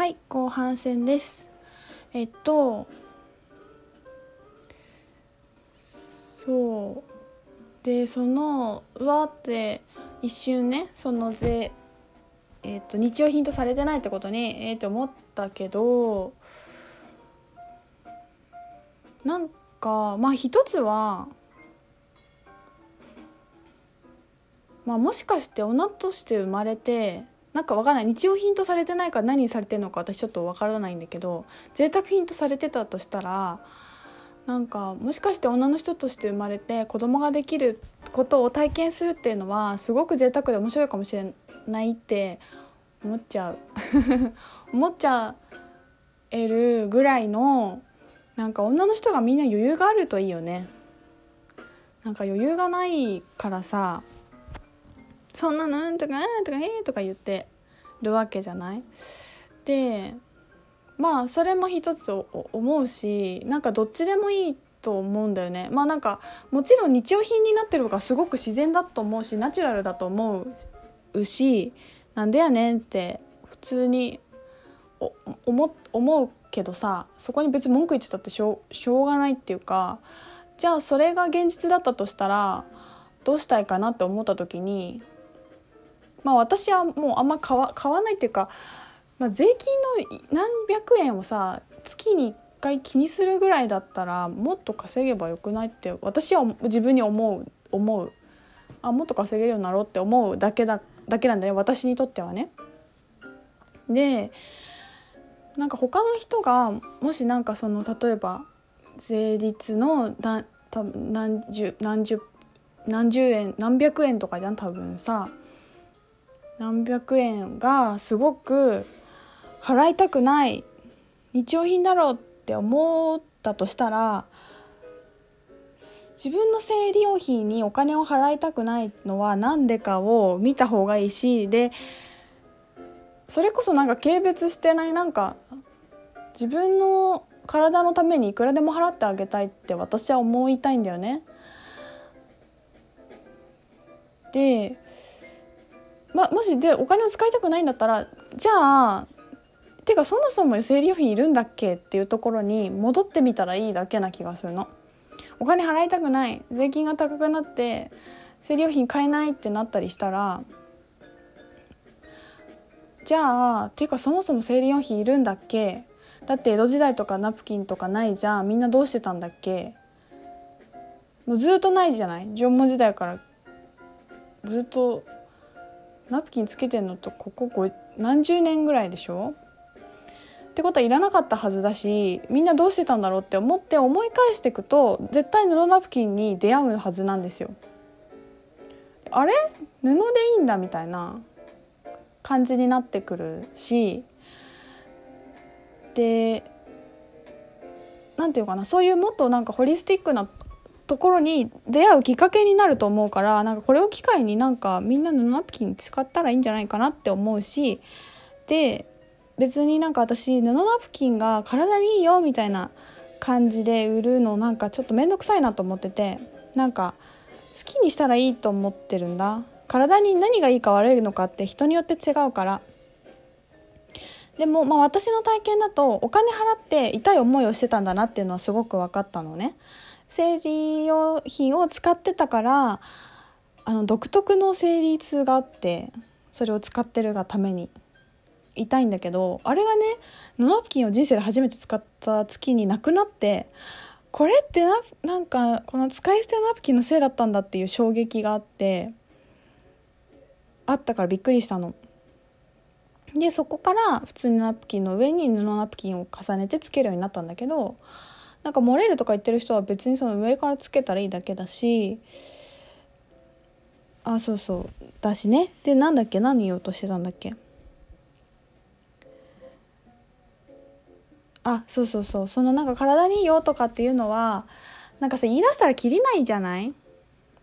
はい後半戦です。えっとそう。でそのうわって一瞬ねそのでえっと日用品とされてないってことにえー、って思ったけどなんかまあ一つはまあもしかして女として生まれてなんかわかんない。日用品とされてないから何にされてるのか私ちょっとわからないんだけど贅沢品とされてたとしたらなんかもしかして女の人として生まれて子供ができることを体験するっていうのはすごく贅沢で面白いかもしれないって思っちゃう。思っちゃえるぐらいのなんか女の人がみんな余裕があるといいよね。なんか余裕がないからさそんななんとかなんとかえーとか言ってるわけじゃない？でまあそれも一つ思うしなんかどっちでもいいと思うんだよね。まあなんかもちろん日用品になってる方がすごく自然だと思うしナチュラルだと思うしなんでやねんって普通に思思うけどさそこに別に文句言ってたってしょしょうがないっていうかじゃあそれが現実だったとしたらどうしたいかなって思った時にまあ私はもうあんま買わ買わないっていうか、まあ、税金の何百円をさ月に1回気にするぐらいだったらもっと稼げばよくないって私は自分に思う思うあもっと稼げるようになろうって思うだけだだけなんだね私にとってはね。でなんか他の人がもしなんかその例えば税率のな多分何十何十何十円何百円とかじゃん多分さ何百円がすごく払いたくない日用品だろうって思ったとしたら自分の生理用品にお金を払いたくないのは何でかを見た方がいいしでそれこそなんか軽蔑してないなんか自分の体のためにいくらでも払ってあげたいって私は思いたいんだよね。でま、もしでお金を使いたくないんだったらじゃあてかそもそも生理用品いるんだっけっていうところに戻ってみたらいいだけな気がするの。お金払いたくない税金が高くなって生理用品買えないってなったりしたらじゃあっていうかそもそも生理用品いるんだっけ？だって江戸時代とかナプキンとかないじゃん。みんなどうしてたんだっけ？もうずっとないじゃない？縄文時代からずっとナプキンつけてんのとここ何十年ぐらいでしょ？ってことはいらなかったはずだしみんなどうしてたんだろうって思って思い返していくと絶対布ナプキンに出会うはずなんですよ。あれ？布でいいんだみたいな感じになってくるしで何て言うかなそういうもっとなんかホリスティックなところに出会うきっかけになると思うからなんかこれを機会になんかみんな布ナプキン使ったらいいんじゃないかなって思うしで別になんか私布ナプキンが体にいいよみたいな感じで売るのなんかちょっと面倒くさいなと思っててなんか好きにしたらいいと思ってるんだ体に何がいいか悪いのかって人によって違うからでもまあ私の体験だとお金払って痛い思いをしてたんだなっていうのはすごく分かったのね。生理用品を使ってたからあの独特の生理痛があってそれを使ってるがために痛いんだけどあれがねナプキンを人生で初めて使った月になくなってこれってななんかこの使い捨てのナプキンのせいだったんだっていう衝撃があってあったからびっくりしたの。でそこから普通のナプキンの上に布ナプキンを重ねてつけるようになったんだけどなんか漏れるとか言ってる人は別にその上からつけたらいいだけだしあそうそう。だしね。でなんだっけ？何言おうとしてたんだっけ？あそうそうそう。そのなんか体にいいよとかっていうのはなんかさ言い出したらきりないじゃない？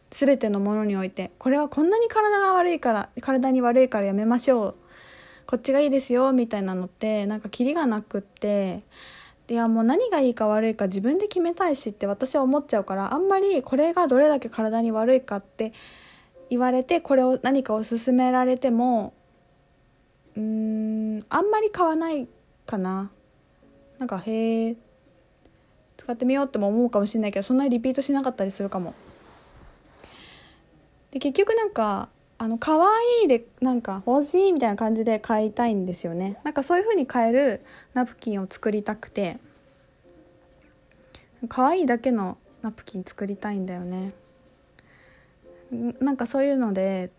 全てのものにおいて。これはこんなに体が悪いから体に悪いからやめましょう。こっちがいいですよみたいなのってなんかキリがなくっていやもう何がいいか悪いか自分で決めたいしって私は思っちゃうからあんまりこれがどれだけ体に悪いかって言われてこれを何かを勧められてもうーんあんまり買わないかな。なんかへえ使ってみようっても思うかもしれないけどそんなにリピートしなかったりするかも。で結局なんかあの可愛いでなんか欲しいみたいな感じで買いたいんですよね。なんかそういう風に買えるナプキンを作りたくて。可愛いだけのナプキン作りたいんだよね。なんかそういうので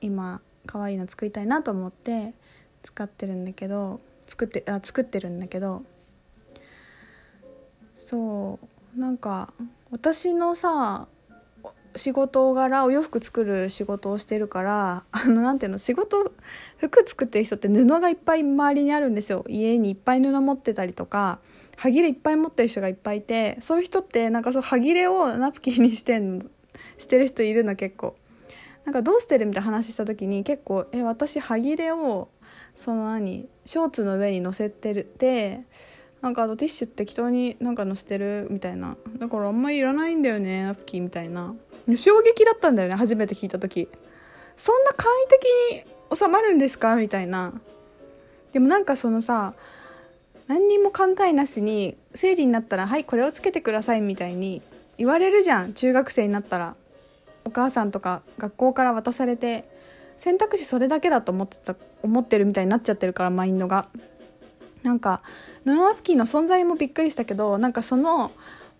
今可愛いの作りたいなと思って使ってるんだけど作ってあ作ってるんだけど。そうなんか私のさ仕事柄お洋服作る仕事をしてるから あのなんていうの仕事服作ってる人って布がいっぱい周りにあるんですよ。家にいっぱい布持ってたりとか歯切れいっぱい持ってる人がいっぱいいてそういう人ってなんかそう歯切れをナプキンにしてん してる人いるの結構。なんかどうしてるみたいな話した時に結構え私歯切れをその何ショーツの上に乗せてるでなんかあとティッシュ適当になんか乗せてるみたいな。だからあんまりいらないんだよねナプキンみたいな。衝撃だったんだよね初めて聞いた時。そんな簡易的に収まるんですか？みたいな。でもなんかそのさ何にも考えなしに生理になったら「はいこれをつけてください」みたいに言われるじゃん中学生になったら。お母さんとか学校から渡されて選択肢それだけだと思ってた思ってるみたいになっちゃってるからマインドが。なんか布ナプキンの存在もびっくりしたけどなんかその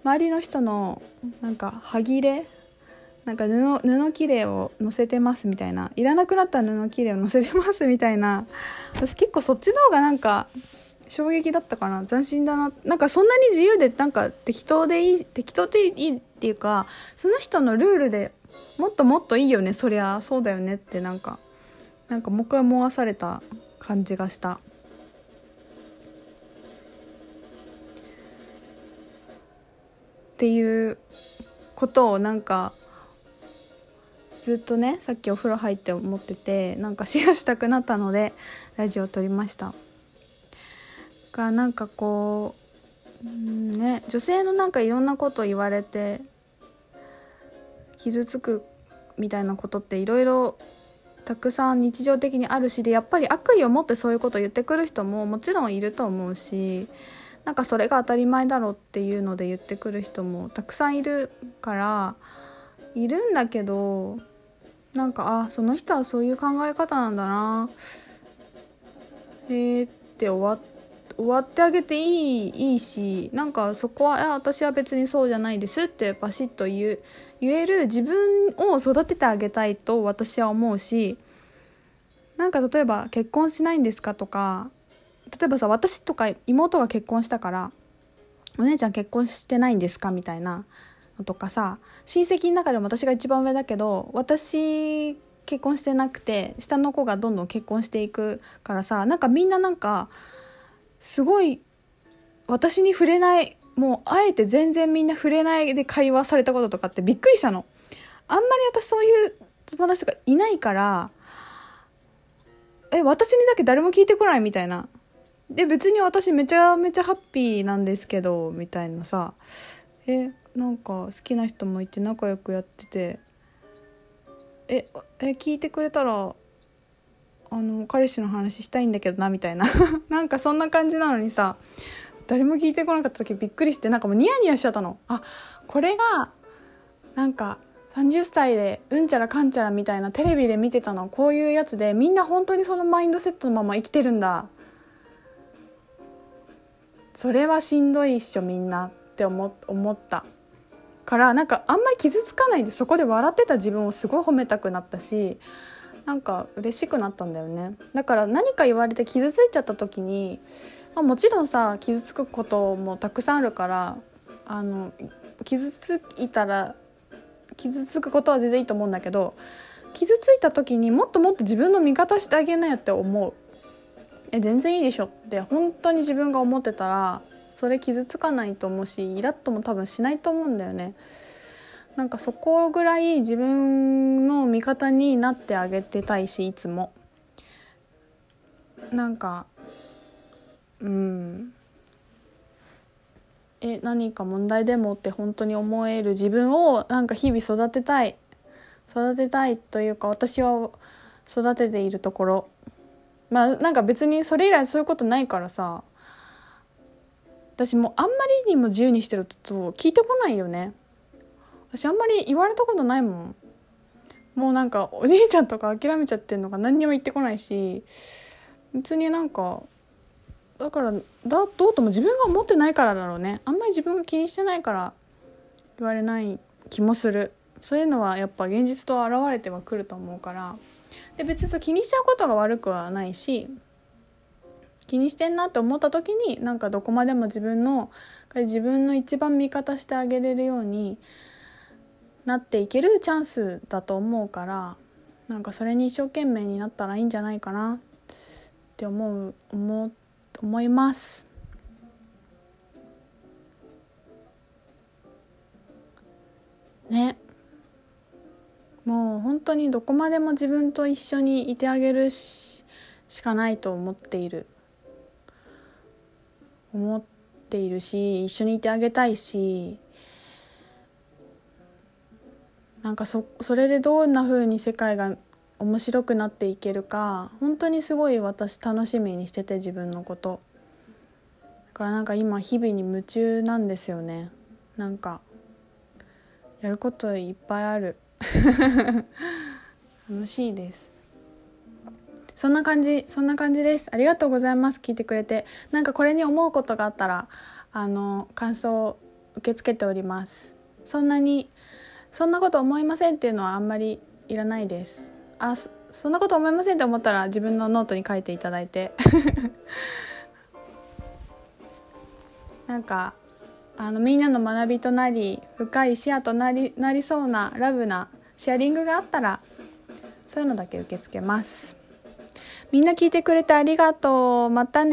周りの人のなんか歯切れなんか布布切れを載せてますみたいないらなくなった布切れを載せてますみたいな私結構そっちの方がなんか衝撃だったかな斬新だな。なんかそんなに自由でなんか適当でいい適当でいいっていうかその人のルールでもっともっといいよねそりゃそうだよねってなんかなんかもう一回思わされた感じがした。っていうことをなんかずっとねさっきお風呂入って思っててなんかシェアしたくなったのでラジオを撮りました。がなんかこう、うんね、女性のなんかいろんなこと言われて傷つくみたいなことっていろいろたくさん日常的にあるしでやっぱり悪意を持ってそういうことを言ってくる人ももちろんいると思うしなんかそれが当たり前だろうっていうので言ってくる人もたくさんいるからいるんだけどなんかあその人はそういう考え方なんだなえー、って終わ終わってあげていいいいしなんかそこは「私は別にそうじゃないです」ってバシッと言う言える自分を育ててあげたいと私は思うしなんか例えば「結婚しないんですか?」とか例えばさ私とか妹が結婚したから「お姉ちゃん結婚してないんですか?」みたいなのとかさ親戚の中でも私が一番上だけど私結婚してなくて下の子がどんどん結婚していくからさなんかみんななんかすごい私に触れないもうあえて全然みんな触れないで会話されたこととかってびっくりしたの。あんまり私そういう友達とかいないからえ私にだけ誰も聞いてこないみたいなで別に私めちゃめちゃハッピーなんですけどみたいなさ。えなんか好きな人もいて仲良くやってて。ええ聞いてくれたらあの彼氏の話したいんだけどなみたいな。なんかそんな感じなのにさ。誰も聞いてこなかった時びっくりしてなんかもうニヤニヤしちゃったの。あこれがなんか30歳でうんちゃらかんちゃらみたいなテレビで見てたの。こういうやつでみんな本当にそのマインドセットのまま生きてるんだ。それはしんどいっしょみんなって思ったからなんかあんまり傷つかないでそこで笑ってた自分をすごい褒めたくなったしなんか嬉しくなったんだよね。だから何か言われて傷ついちゃった時に、まあ、もちろんさ傷つくこともたくさんあるからあの傷ついたら傷つくことは全然いいと思うんだけど傷ついた時にもっともっと自分の味方してあげなよって思う。え全然いいでしょって本当に自分が思ってたらそれ傷つかないと思うしイラッとも多分しないと思うんだよね。なんかそこぐらい自分の味方になってあげてたいしいつも。なんかうんえ何か問題でもって本当に思える自分をなんか日々育てたい育てたいというか私は育てているところまあなんか別にそれ以来そういうことないからさ。私もあんまりにも自由にしてると聞いてこないよね。私あんまり言われたことないもん。もうなんかおじいちゃんとか諦めちゃってんのか何にも言ってこないし。別になんかだからだどうとも自分が思ってないからだろうね。あんまり自分が気にしてないから。言われない気もする。そういうのはやっぱ現実と現れてはくると思うから。で別にそう気にしちゃうことが悪くはないし気にしてんなって思った時になんかどこまでも自分の自分の一番味方してあげれるようになっていけるチャンスだと思うからなんかそれに一生懸命になったらいいんじゃないかなって思う思思います。ねもう本当にどこまでも自分と一緒にいてあげるしかないと思っている。思っているし一緒にいてあげたいしなんかそそれでどんな風に世界が面白くなっていけるか本当にすごい私楽しみにしてて自分のこと。だからなんか今日々に夢中なんですよね。なんかやることいっぱいある。楽しいです。そんな感じそんな感じです。ありがとうございます。聞いてくれて。なんかこれに思うことがあったらあの感想を受け付けております。そんなにそんなこと思いませんっていうのはあんまりいらないです。あそんなこと思いませんって思ったら自分のノートに書いていただいて。なんかあのみんなの学びとなり深い視野となりなりそうなラブなシェアリングがあったらそういうのだけ受け付けます。みんな聞いてくれてありがとう。またね。